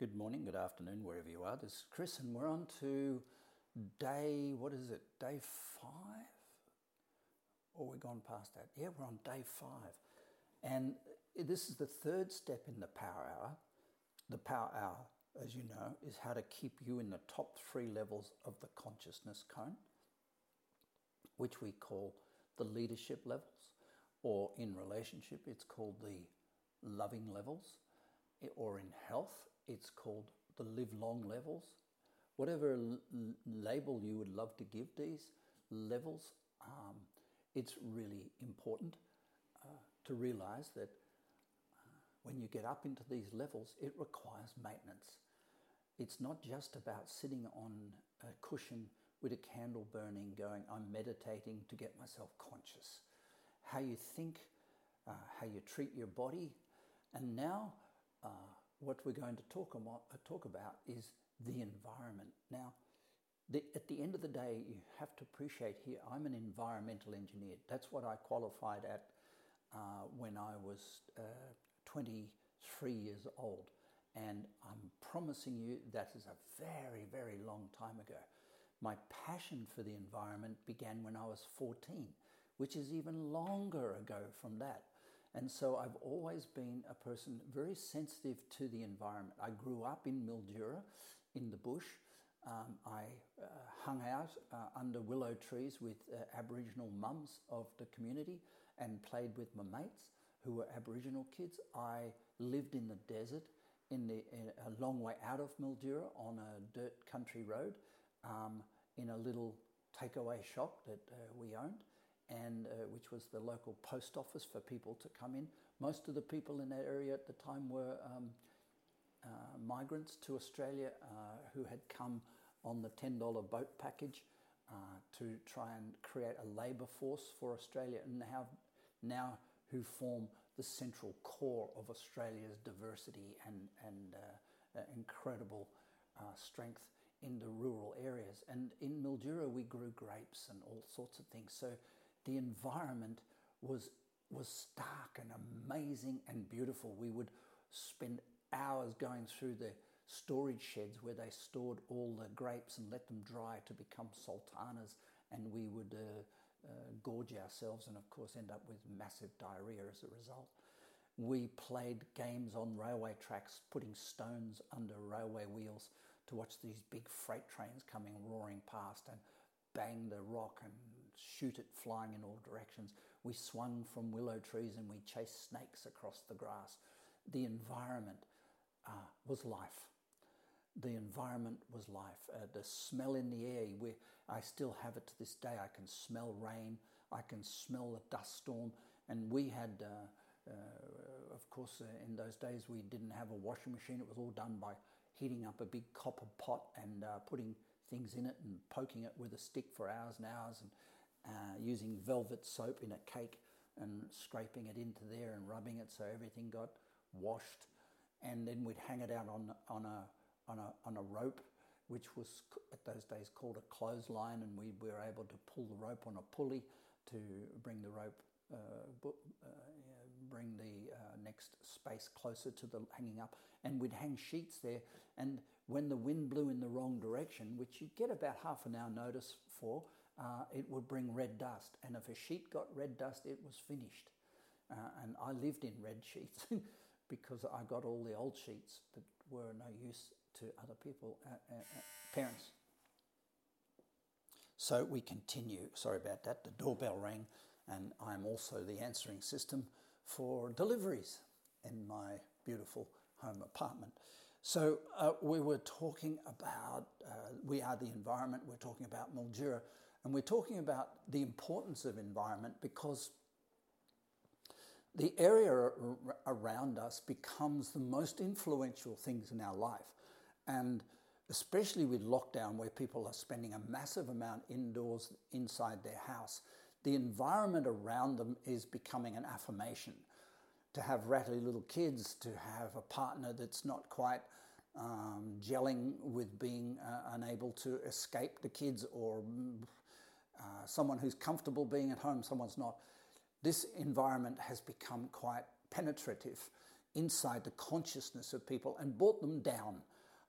Good morning, good afternoon, wherever you are. This is Chris, and we're on to day, what is it, day five? Or we've gone past that? Yeah, we're on day five. And this is the third step in the Power Hour. The Power Hour, as you know, is how to keep you in the top three levels of the consciousness cone, which we call the leadership levels, or in relationship, it's called the loving levels, or in health, it's called the live long levels. Whatever l- label you would love to give these levels, um, it's really important uh, to realize that uh, when you get up into these levels, it requires maintenance. It's not just about sitting on a cushion with a candle burning, going, I'm meditating to get myself conscious. How you think, uh, how you treat your body, and now uh, what we're going to talk about, uh, talk about is the environment. Now, the, at the end of the day, you have to appreciate here, I'm an environmental engineer. That's what I qualified at uh, when I was uh, 23 years old. And I'm promising you that is a very, very long time ago. My passion for the environment began when I was 14, which is even longer ago from that. And so I've always been a person very sensitive to the environment. I grew up in Mildura in the bush. Um, I uh, hung out uh, under willow trees with uh, Aboriginal mums of the community and played with my mates who were Aboriginal kids. I lived in the desert in, the, in a long way out of Mildura on a dirt country road um, in a little takeaway shop that uh, we owned and uh, which was the local post office for people to come in. Most of the people in that area at the time were um, uh, migrants to Australia uh, who had come on the $10 boat package uh, to try and create a labour force for Australia, and now, now who form the central core of Australia's diversity and, and uh, uh, incredible strength in the rural areas. And in Mildura, we grew grapes and all sorts of things. So the environment was was stark and amazing and beautiful. We would spend hours going through the storage sheds where they stored all the grapes and let them dry to become sultanas, and we would uh, uh, gorge ourselves and, of course, end up with massive diarrhea as a result. We played games on railway tracks, putting stones under railway wheels to watch these big freight trains coming roaring past and bang the rock and shoot it flying in all directions. We swung from willow trees and we chased snakes across the grass. The environment uh, was life. The environment was life. Uh, the smell in the air, we, I still have it to this day. I can smell rain, I can smell the dust storm. And we had, uh, uh of course, uh, in those days, we didn't have a washing machine. It was all done by heating up a big copper pot and uh, putting things in it and poking it with a stick for hours and hours and uh, using velvet soap in a cake and scraping it into there and rubbing it so everything got washed. And then we'd hang it out on, on, a, on, a, on a rope, which was at those days called a clothesline, and we were able to pull the rope on a pulley to bring the rope uh, uh, bring the uh, next space closer to the hanging up, and we'd hang sheets there. And when the wind blew in the wrong direction, which you get about half an hour notice for, uh, it would bring red dust. And if a sheet got red dust, it was finished. Uh, and I lived in red sheets because I got all the old sheets that were no use to other people, parents. So we continue. Sorry about that. The doorbell rang and I'm also the answering system for deliveries in my beautiful home apartment. So uh, we were talking about uh, we are the environment. We're talking about Mildura, and we're talking about the importance of environment because the area around us becomes the most influential things in our life, and especially with lockdown, where people are spending a massive amount indoors inside their house the environment around them is becoming an affirmation. To have rattly little kids, to have a partner that's not quite um, gelling with being uh, unable to escape the kids, or uh, someone who's comfortable being at home, someone's not. This environment has become quite penetrative inside the consciousness of people and brought them down.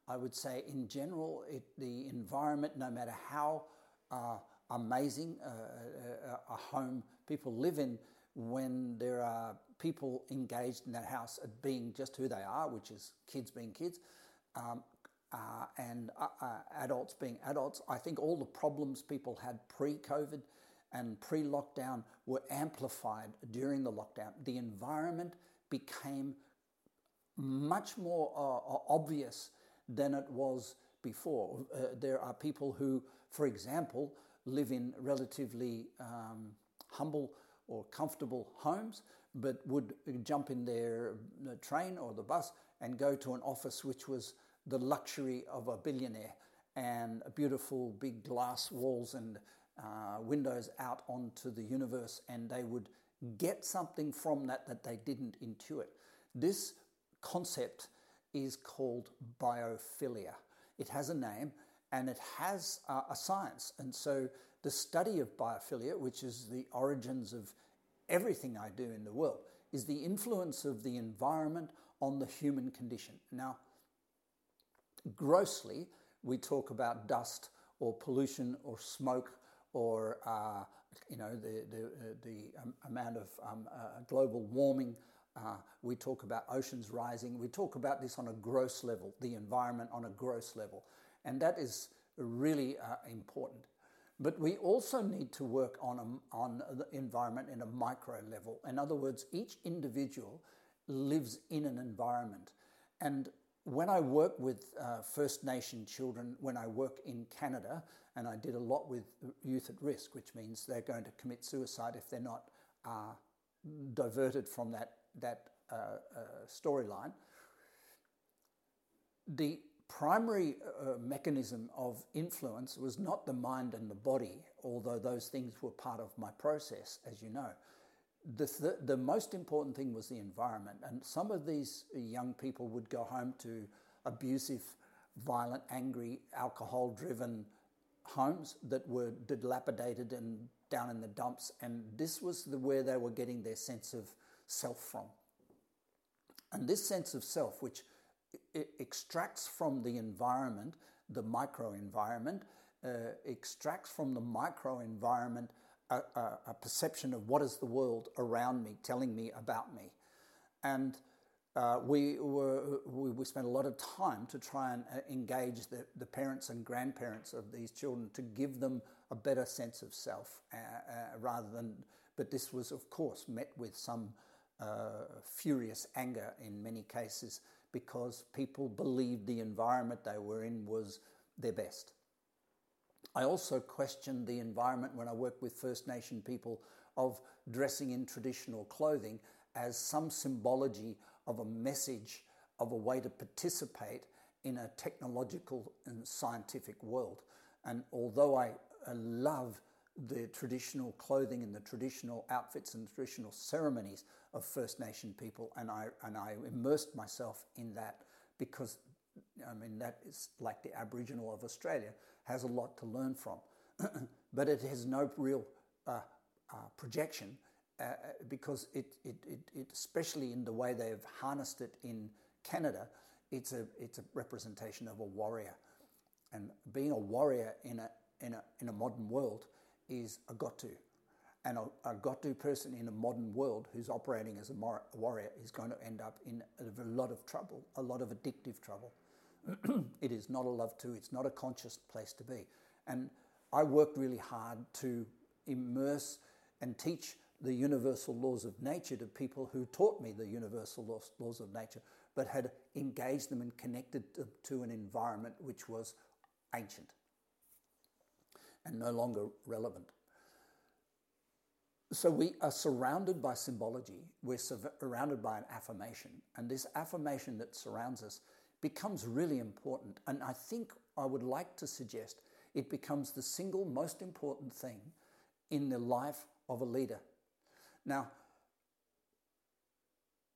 I would say, in general, it, the environment, no matter how uh, amazing uh, a, uh, a home people live in, when there are people engaged in that house at being just who they are, which is kids being kids, um, uh, and uh, uh, adults being adults, I think all the problems people had pre COVID and pre lockdown were amplified during the lockdown. The environment became much more uh, obvious than it was before. Uh, there are people who, for example, live in relatively um, humble or comfortable homes, but would jump in their train or the bus and go to an office which was the luxury of a billionaire and beautiful big glass walls and uh, windows out onto the universe, and they would get something from that that they didn't intuit. This concept is called biophilia. It has a name and it has uh, a science. And so the study of biophilia, which is the origins of everything I do in the world, is the influence of the environment on the human condition. Now, grossly, we talk about dust or pollution or smoke or uh, you know the the, uh, the um, amount of um, uh, global warming. Uh, we talk about oceans rising. We talk about this on a gross level, the environment on a gross level, and that is really uh, important. But we also need to work on a, on the environment in a micro level. In other words, each individual lives in an environment, and when I work with uh, First Nation children, when I work in Canada, and I did a lot with youth at risk, which means they're going to commit suicide if they're not uh, diverted from that, that uh, uh storyline. The primary uh, mechanism of influence was not the mind and the body, although those things were part of my process, as you know the, th- the most important thing was the environment. And some of these young people would go home to abusive, violent, angry, alcohol driven homes that were dilapidated and down in the dumps. And this was the, where they were getting their sense of self from. And this sense of self, which extracts from the environment, the micro environment, uh, extracts from the micro environment a, a, a, perception of what is the world around me telling me about me. And uh, we, were, we, we, spent a lot of time to try and uh, engage the, the parents and grandparents of these children to give them a better sense of self uh, uh, rather than, but this was, of course, met with some uh, furious anger in many cases because people believed the environment they were in was their best. I also questioned the environment when I worked with First Nation people of dressing in traditional clothing as some symbology of a message of a way to participate in a technological and scientific world. And although I, I love the traditional clothing and the traditional outfits and traditional ceremonies of First Nation people, and I, and I immersed myself in that because I mean, that is like the Aboriginal of Australia has a lot to learn from, but it has no real uh, uh, projection uh, uh, because it, it, it, it, especially in the way they've harnessed it in Canada, it's a, it's a representation of a warrior. And being a warrior in a, in a, in a modern world is a got And a, a got person in a modern world who's operating as a, warrior is going to end up in a lot of trouble, a lot of addictive trouble. it is not a love to, it's not a conscious place to be. And I worked really hard to immerse and teach the universal laws of nature to people who taught me the universal laws, laws of nature, but had engaged them and connected to, to an environment which was ancient and no longer relevant. So we are surrounded by symbology, we're surrounded by an affirmation, and this affirmation that surrounds us becomes really important. And I think I would like to suggest it becomes the single most important thing in the life of a leader. Now,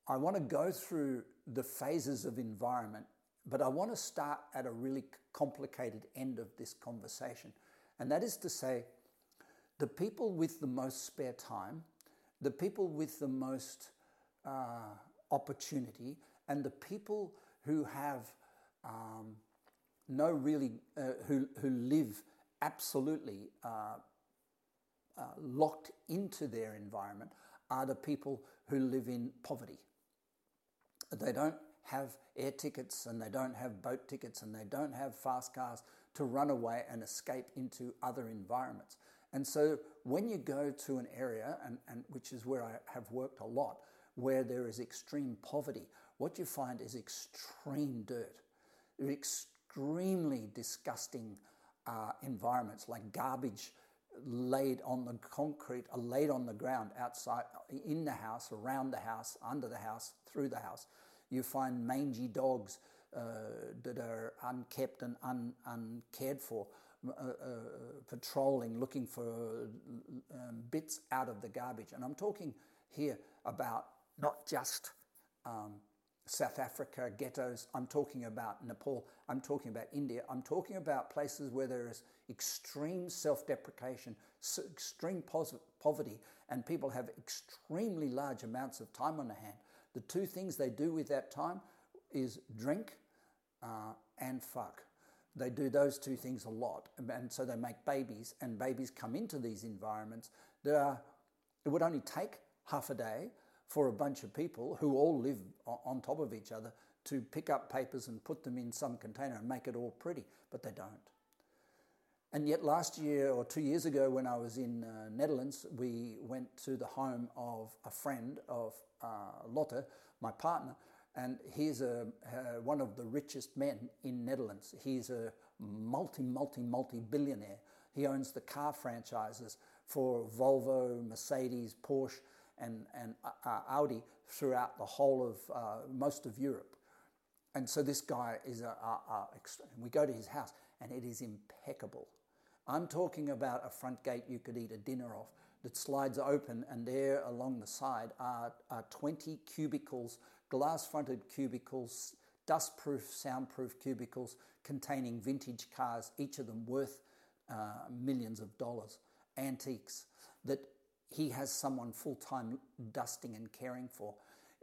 I want to go through the phases of environment, but I want to start at a really complicated end of this conversation. And that is to say, the people with the most spare time, the people with the most uh, opportunity, and the people who have um, no really, uh, who, who live absolutely uh, uh, locked into their environment are the people who live in poverty. They don't have air tickets and they don't have boat tickets and they don't have fast cars to run away and escape into other environments. And so when you go to an area, and, and which is where I have worked a lot, where there is extreme poverty, what you find is extreme dirt, extremely disgusting uh, environments like garbage laid on the concrete, uh, laid on the ground outside, in the house, around the house, under the house, through the house. You find mangy dogs uh, that are unkept and un, uncared for, uh, uh, patrolling, looking for um, bits out of the garbage. And I'm talking here about not just um, South Africa, ghettos, I'm talking about Nepal, I'm talking about India, I'm talking about places where there is extreme self deprecation, extreme poverty, and people have extremely large amounts of time on their hand. The two things they do with that time is drink uh, and fuck. They do those two things a lot, and so they make babies, and babies come into these environments are, it would only take half a day for a bunch of people who all live on top of each other to pick up papers and put them in some container and make it all pretty, but they don't. And yet, last year or two years ago, when I was in uh, Netherlands, we went to the home of a friend of uh, Lotte, my partner, and he's a, uh, one of the richest men in Netherlands. He's a multi, multi, multi billionaire. He owns the car franchises for Volvo, Mercedes, Porsche, and, and uh, uh, Audi throughout the whole of uh, most of Europe. And so this guy is a, a, a we go to his house and it is impeccable. I'm talking about a front gate you could eat a dinner off that slides open, and there along the side are, are 20 cubicles, glass fronted cubicles, dust proof, soundproof cubicles containing vintage cars, each of them worth uh, millions of dollars, antiques that he has someone full time dusting and caring for.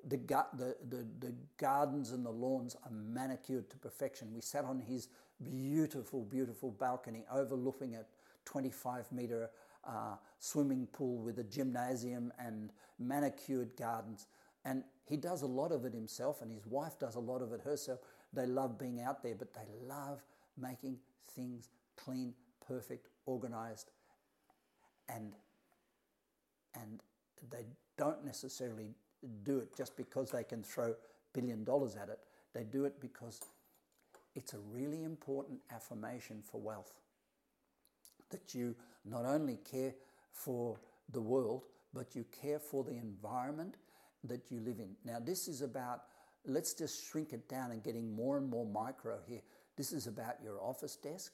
The, the, the, the, gardens and the lawns are manicured to perfection. We sat on his beautiful, beautiful balcony overlooking a 25 meter uh, swimming pool with a gymnasium and manicured gardens. And he does a lot of it himself, and his wife does a lot of it herself. They love being out there, but they love making things clean, perfect, organized, and and they don't necessarily do it just because they can throw billion dollars at it. They do it because it's a really important affirmation for wealth. That you not only care for the world, but you care for the environment that you live in. Now, this is about, let's just shrink it down and getting more and more micro here. This is about your office desk,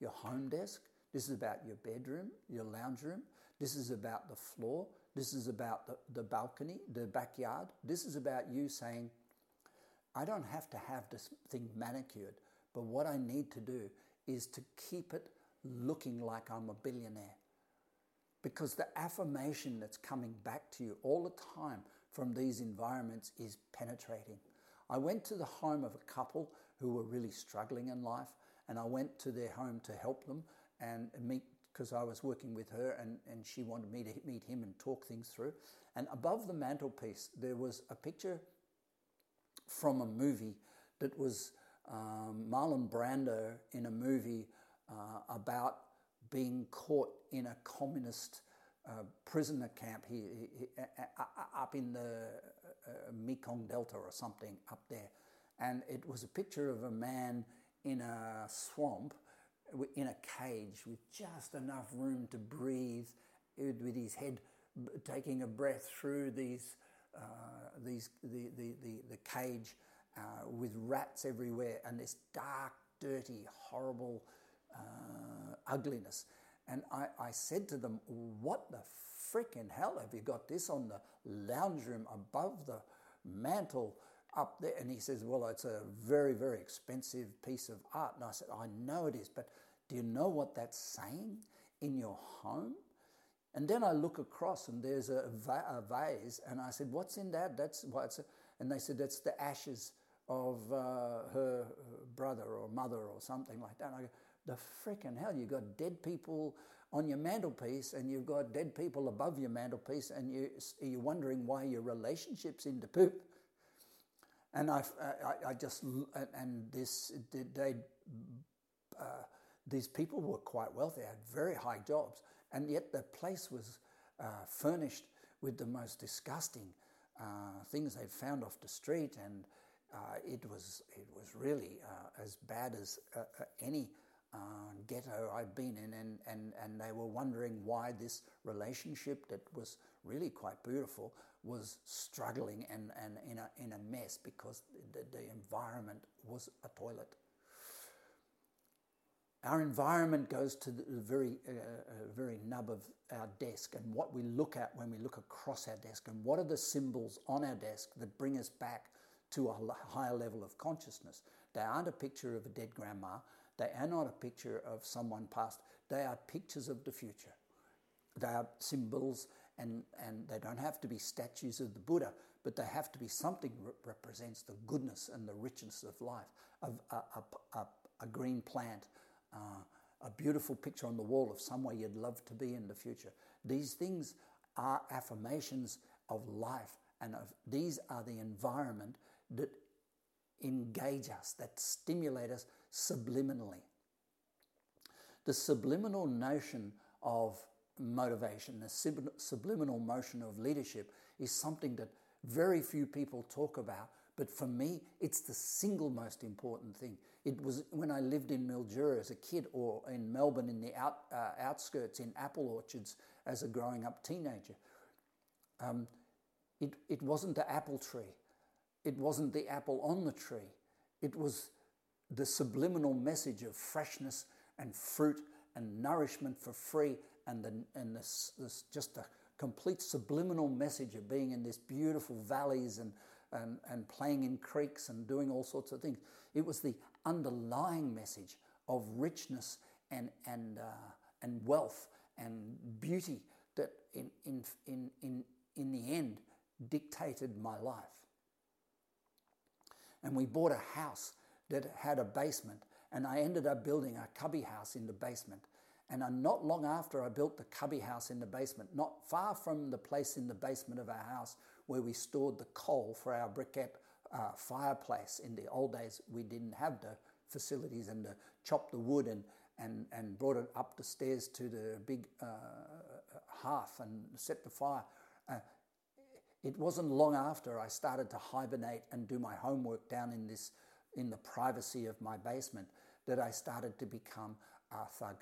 your home desk. This is about your bedroom, your lounge room. This is about the floor. This is about the, the balcony, the backyard. This is about you saying, I don't have to have this thing manicured, but what I need to do is to keep it looking like I'm a billionaire. Because the affirmation that's coming back to you all the time from these environments is penetrating. I went to the home of a couple who were really struggling in life, and I went to their home to help them and meet because I was working with her and, and she wanted me to meet him and talk things through. And above the mantelpiece, there was a picture from a movie that was um, Marlon Brando in a movie uh, about being caught in a communist uh, prisoner camp he, he, uh, up in the uh, Mekong Delta or something up there. And it was a picture of a man in a swamp in a cage with just enough room to breathe, with his head taking a breath through these, uh, these the, the, the, the cage uh, with rats everywhere and this dark, dirty, horrible uh, ugliness. And I, I said to them, What the freaking hell have you got this on the lounge room above the mantle? up there. And he says, Well, it's a very, very expensive piece of art. And I said, I know it is, but do you know what that's saying in your home? And then I look across and there's a, va- a vase, and I said, What's in that? That's what's. And they said, That's the ashes of uh, her brother or mother or something like that. And I go, The frickin' hell, you've got dead people on your mantelpiece and you've got dead people above your mantelpiece and you, you're wondering why your relationship's into poop. And I, I, I just, and this, they, uh, these people were quite wealthy, had very high jobs, and yet the place was uh, furnished with the most disgusting uh, things they'd found off the street, and uh, it was it was really uh, as bad as uh, ghetto I'd been in, and, and, and they were wondering why this relationship that was really quite beautiful was struggling and, and in, a, in a mess because the, the environment was a toilet. Our environment goes to the very, uh, uh, very nub of our desk and what we look at when we look across our desk and what are the symbols on our desk that bring us back to a higher level of consciousness. They aren't a picture of a dead grandma, they are not a picture of someone past, they are pictures of the future. They are symbols and, and they don't have to be statues of the Buddha, but they have to be something that represents the goodness and the richness of life, of a, a, a, a green plant, uh, a beautiful picture on the wall of somewhere you'd love to be in the future. These things are affirmations of life, and of, these are the environment that engage us, that stimulate us subliminally. The subliminal notion of motivation, the subliminal motion of leadership is something that very few people talk about, but for me, it's the single most important thing. It was when I lived in Mildura as a kid or in Melbourne in the out, uh, outskirts in apple orchards as a growing up teenager. Um, it, it wasn't the apple tree. It wasn't the apple on the tree. It was the subliminal message of freshness and fruit and nourishment for free and, the, and this, this just a complete subliminal message of being in this beautiful valleys and, and, and playing in creeks and doing all sorts of things. It was the underlying message of richness and, and, uh, and wealth and beauty that in, in, in, in, in the end dictated my life. And we bought a house that had a basement, and I ended up building a cubby house in the basement. And not long after I built the cubby house in the basement, not far from the place in the basement of our house where we stored the coal for our briquette uh, fireplace. In the old days, we didn't have the facilities and to chop the wood and, and, and brought it up the stairs to the big uh, hearth and set the fire. Uh, it wasn't long after I started to hibernate and do my homework down in this in the privacy of my basement that I started to become a thug.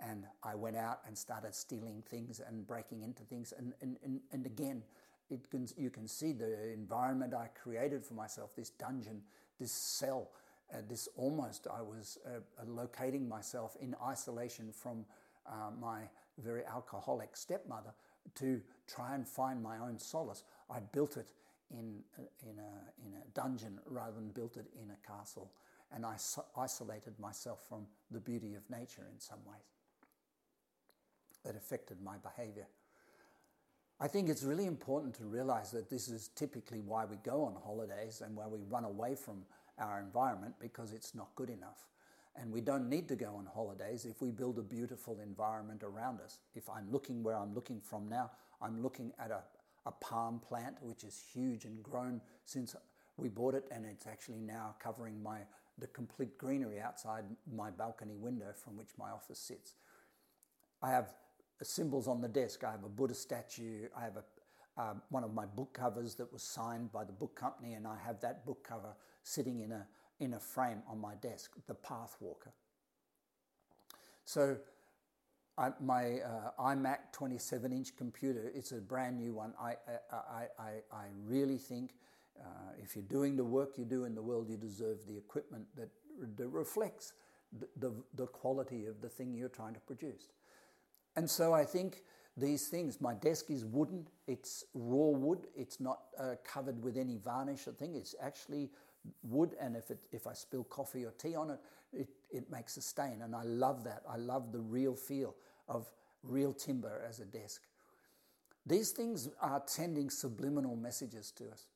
And I went out and started stealing things and breaking into things. And, and, and, and again, it can, you can see the environment I created for myself this dungeon, this cell, uh, this almost, I was uh, locating myself in isolation from uh, my very alcoholic stepmother to try and find my own solace. I built it in, uh, in, a, in a dungeon rather than built it in a castle. And I so- isolated myself from the beauty of nature in some ways. That affected my behavior. I think it's really important to realize that this is typically why we go on holidays and why we run away from our environment because it's not good enough. And we don't need to go on holidays if we build a beautiful environment around us. If I'm looking where I'm looking from now, I'm looking at a, a palm plant which is huge and grown since we bought it, and it's actually now covering my the complete greenery outside my balcony window from which my office sits. I have symbols on the desk. I have a Buddha statue. I have a uh, one of my book covers that was signed by the book company, and I have that book cover sitting in a in a frame on my desk. The Pathwalker. So I, my uh, iMac 27 inch computer, it's a brand new one. I, I, I, I really think uh, if you're doing the work you do in the world, you deserve the equipment that, that reflects the, the, the quality of the thing you're trying to produce. And so I think these things, my desk is wooden, it's raw wood, it's not uh, covered with any varnish or thing, it's actually wood, and if, it, if I spill coffee or tea on it, it, it makes a stain. And I love that. I love the real feel of real timber as a desk. These things are sending subliminal messages to us.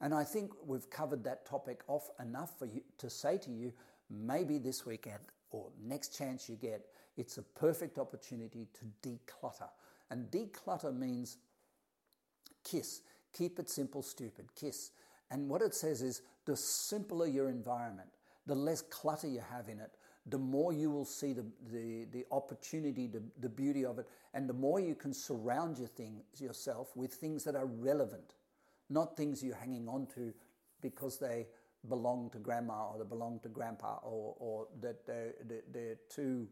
And I think we've covered that topic off enough for you to say to you, maybe this weekend or next chance you get, it's a perfect opportunity to declutter. And declutter means kiss. Keep it simple, stupid. Kiss. And what it says is the simpler your environment, the less clutter you have in it, the more you will see the, the, the opportunity, the, the beauty of it, and the more you can surround your things, yourself with things that are relevant, not things you're hanging on to because they belong to grandma or they belong to grandpa or, or that they're, they're too,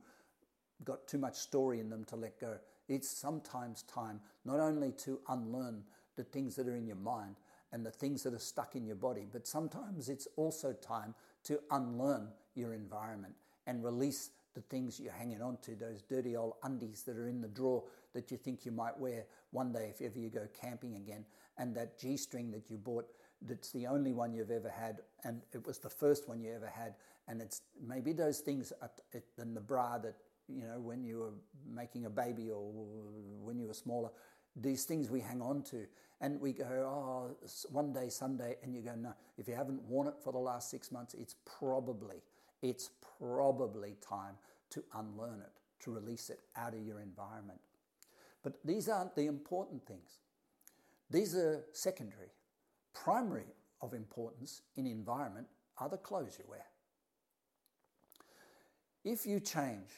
got too much story in them to let go. It's sometimes time not only to unlearn the things that are in your mind and the things that are stuck in your body, but sometimes it's also time to unlearn your environment and release the things you're hanging on to, those dirty old undies that are in the drawer that you think you might wear one day if ever you go camping again, and that G string that you bought that's the only one you've ever had, and it was the first one you ever had, and it's maybe those things in the bra that you know when you were making a baby or when you were smaller, these things we hang on to, and we go, oh, one day, someday, and you go, no, if you haven't worn it for the last six months, it's probably it's probably time to unlearn it, to release it out of your environment. But these aren't the important things. These are secondary. Primary of importance in environment are the clothes you wear. If you change,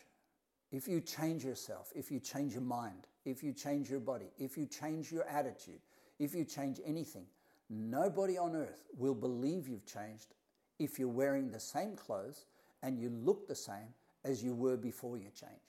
if you change yourself, if you change your mind, if you change your body, if you change your attitude, if you change anything, nobody on earth will believe you've changed if you're wearing the same clothes and you look the same as you were before you change.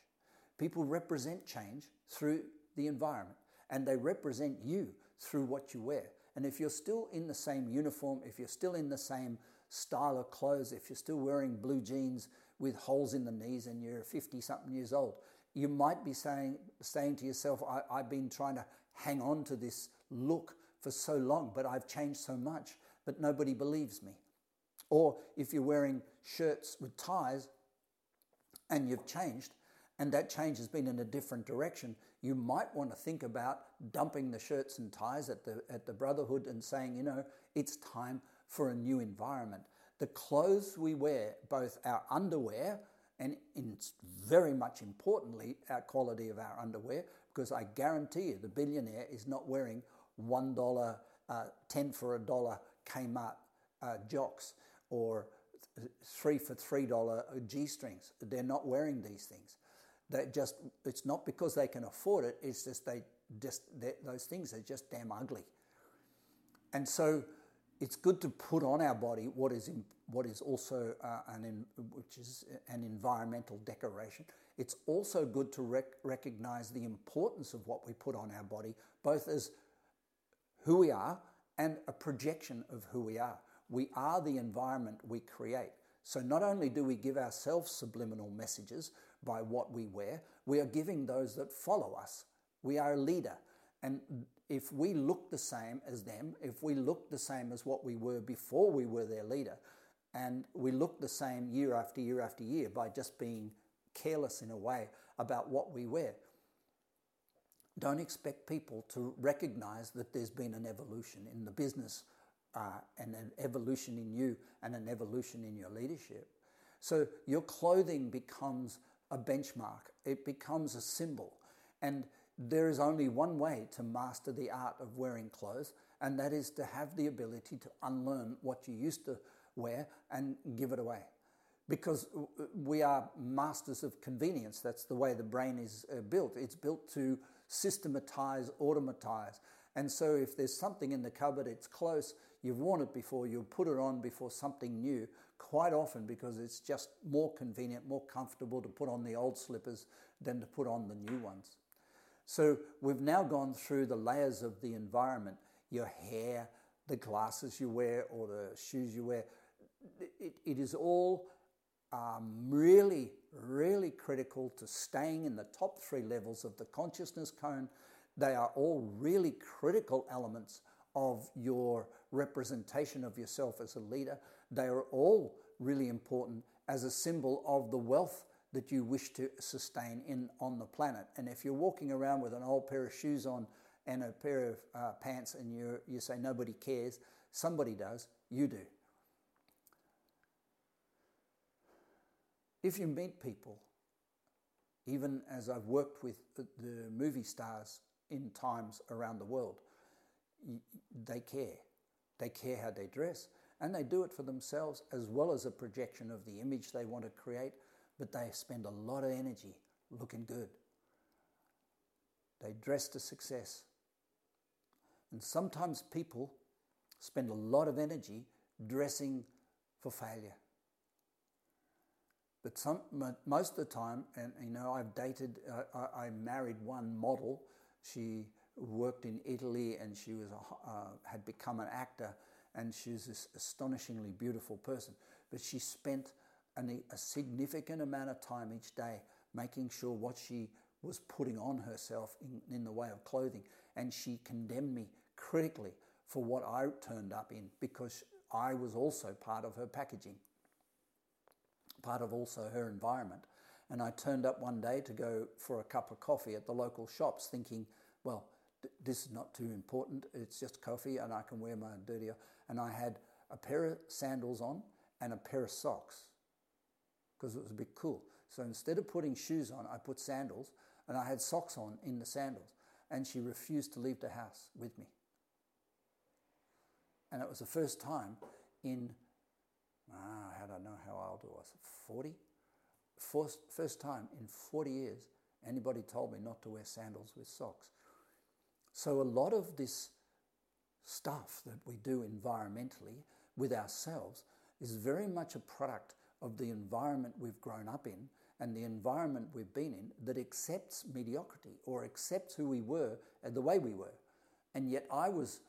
People represent change through the environment and they represent you through what you wear. And if you're still in the same uniform, if you're still in the same style of clothes, if you're still wearing blue jeans with holes in the knees and you're 50 something years old, you might be saying, saying to yourself, I, have been trying to hang on to this look for so long, but I've changed so much, but nobody believes me. Or if you're wearing shirts with ties and you've changed, and that change has been in a different direction, you might want to think about dumping the shirts and ties at the, at the Brotherhood and saying, you know, it's time for a new environment. The clothes we wear, both our underwear and very much importantly, our quality of our underwear, because I guarantee you the billionaire is not wearing $1, uh, 10 for a dollar Kmart uh, jocks or three for three dollar G strings. They're not wearing these things. They just it's not because they can afford it. It's just they just those things are just damn ugly. And so it's good to put on our body what is in, what is also uh, an in, which is an environmental decoration. It's also good to rec- recognize the importance of what we put on our body, both as who we are and a projection of who we are. We are the environment we create. So not only do we give ourselves subliminal messages by what we wear, we are giving those that follow us. We are a leader. And if we look the same as them, if we look the same as what we were before we were their leader, and we look the same year after year after year by just being careless in a way about what we wear, don't expect people to recognize that there's been an evolution in the business uh, and an evolution in you and an evolution in your leadership. So your clothing becomes a benchmark, it becomes a symbol. And there is only one way to master the art of wearing clothes, and that is to have the ability to unlearn what you used to wear and give it away. Because we are masters of convenience. That's the way the brain is uh, built. It's built to systematize, automatize. And so if there's something in the cupboard, it's close, You've worn it before, you'll put it on before something new, quite often because it's just more convenient, more comfortable to put on the old slippers than to put on the new ones. So we've now gone through the layers of the environment your hair, the glasses you wear, or the shoes you wear. it, it is all um, really, really critical to staying in the top three levels of the consciousness cone. They are all really critical elements of your representation of yourself as a leader. They are all really important as a symbol of the wealth that you wish to sustain in on the planet. And if you're walking around with an old pair of shoes on and a pair of uh, pants and you you say nobody cares, Somebody does, you do. If you meet people, even as I've worked with the movie stars in times around the world, they care. They care how they dress, and they do it for themselves as well as a projection of the image they want to create, but they spend a lot of energy looking good. They dress to success. And sometimes people spend a lot of energy dressing for failure. But some, most of the time, and you know, I've dated, uh, I, I, married one model. She worked in Italy and she was a, uh, had become an actor, and she's this astonishingly beautiful person. But she spent an, a significant amount of time each day making sure what she was putting on herself in, in the way of clothing. And she condemned me critically for what I turned up in because I was also part of her packaging part of also her environment. And I turned up one day to go for a cup of coffee at the local shops thinking, well, this is not too important. It's just coffee and I can wear my dirty. And I had a pair of sandals on and a pair of socks because it was a bit cool. So instead of putting shoes on, I put sandals and I had socks on in the sandals. And she refused to leave the house with me. And it was the first time in ah, I don't know how old I was, 40? First, first time in 40 years anybody told me not to wear sandals with socks. So a lot of this stuff that we do environmentally with ourselves is very much a product of the environment we've grown up in and the environment we've been in that accepts mediocrity or accepts who we were and the way we were. And yet I was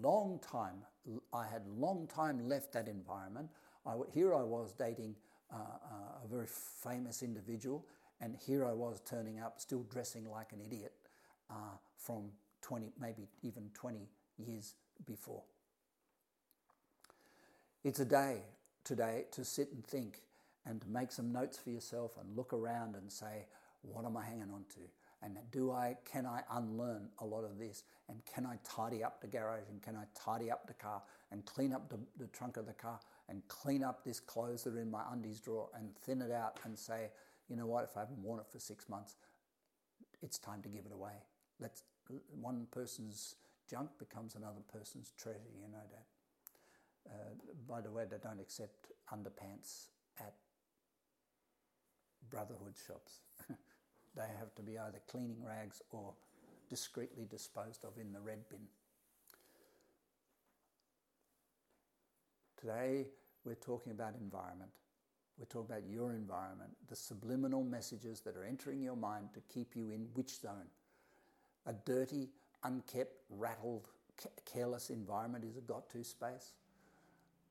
long time, I had long time left that environment. I, here I was dating uh, uh, a very famous individual, and here I was turning up, still dressing like an idiot uh, from 20, maybe even 20 years before. It's a day today to sit and think and make some notes for yourself and look around and say, what am I hanging on to? And do I, can I unlearn a lot of this? And can I tidy up the garage? And can I tidy up the car and clean up the, the trunk of the car and clean up this clothes that are in my undies drawer and thin it out and say, you know what, if I haven't worn it for six months, it's time to give it away. Let's, one person's junk becomes another person's treasure, you know that. Uh, by the way, they don't accept underpants at brotherhood shops. They have to be either cleaning rags or discreetly disposed of in the red bin. Today, we're talking about environment. We're talking about your environment, the subliminal messages that are entering your mind to keep you in which zone? A dirty, unkept, rattled, careless environment is a got to space.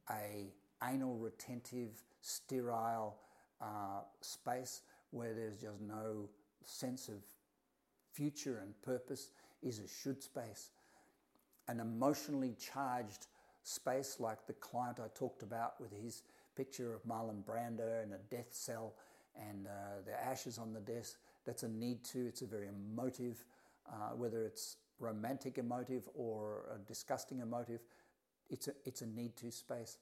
A anal retentive, sterile uh, space where there's just no sense of future and purpose is a should space. An emotionally charged space, like the client I talked about with his picture of Marlon Brando in a death cell and uh, the ashes on the desk, that's a need to. It's a very emotive, uh, whether it's romantic emotive or a disgusting emotive, it's a, it's a need to space.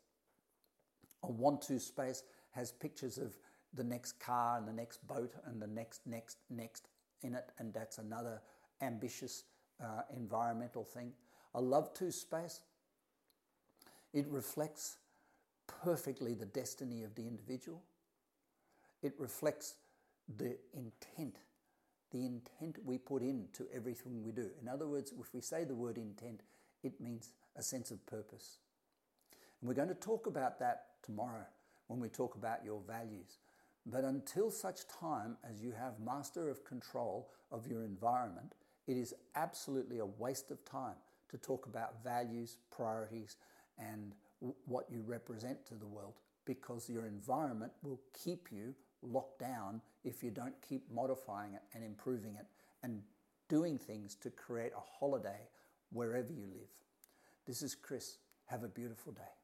A want to space has pictures of the next car and the next boat and the next, next, next in it, and that's another ambitious uh, environmental thing. A love to space, it reflects perfectly the destiny of the individual. It reflects the intent, the intent we put into everything we do. In other words, if we say the word intent, it means a sense of purpose. And we're going to talk about that tomorrow when we talk about your values. But until such time as you have master of control of your environment, it is absolutely a waste of time to talk about values, priorities, and what you represent to the world because your environment will keep you locked down if you don't keep modifying it and improving it and doing things to create a holiday wherever you live. This is Chris. Have a beautiful day.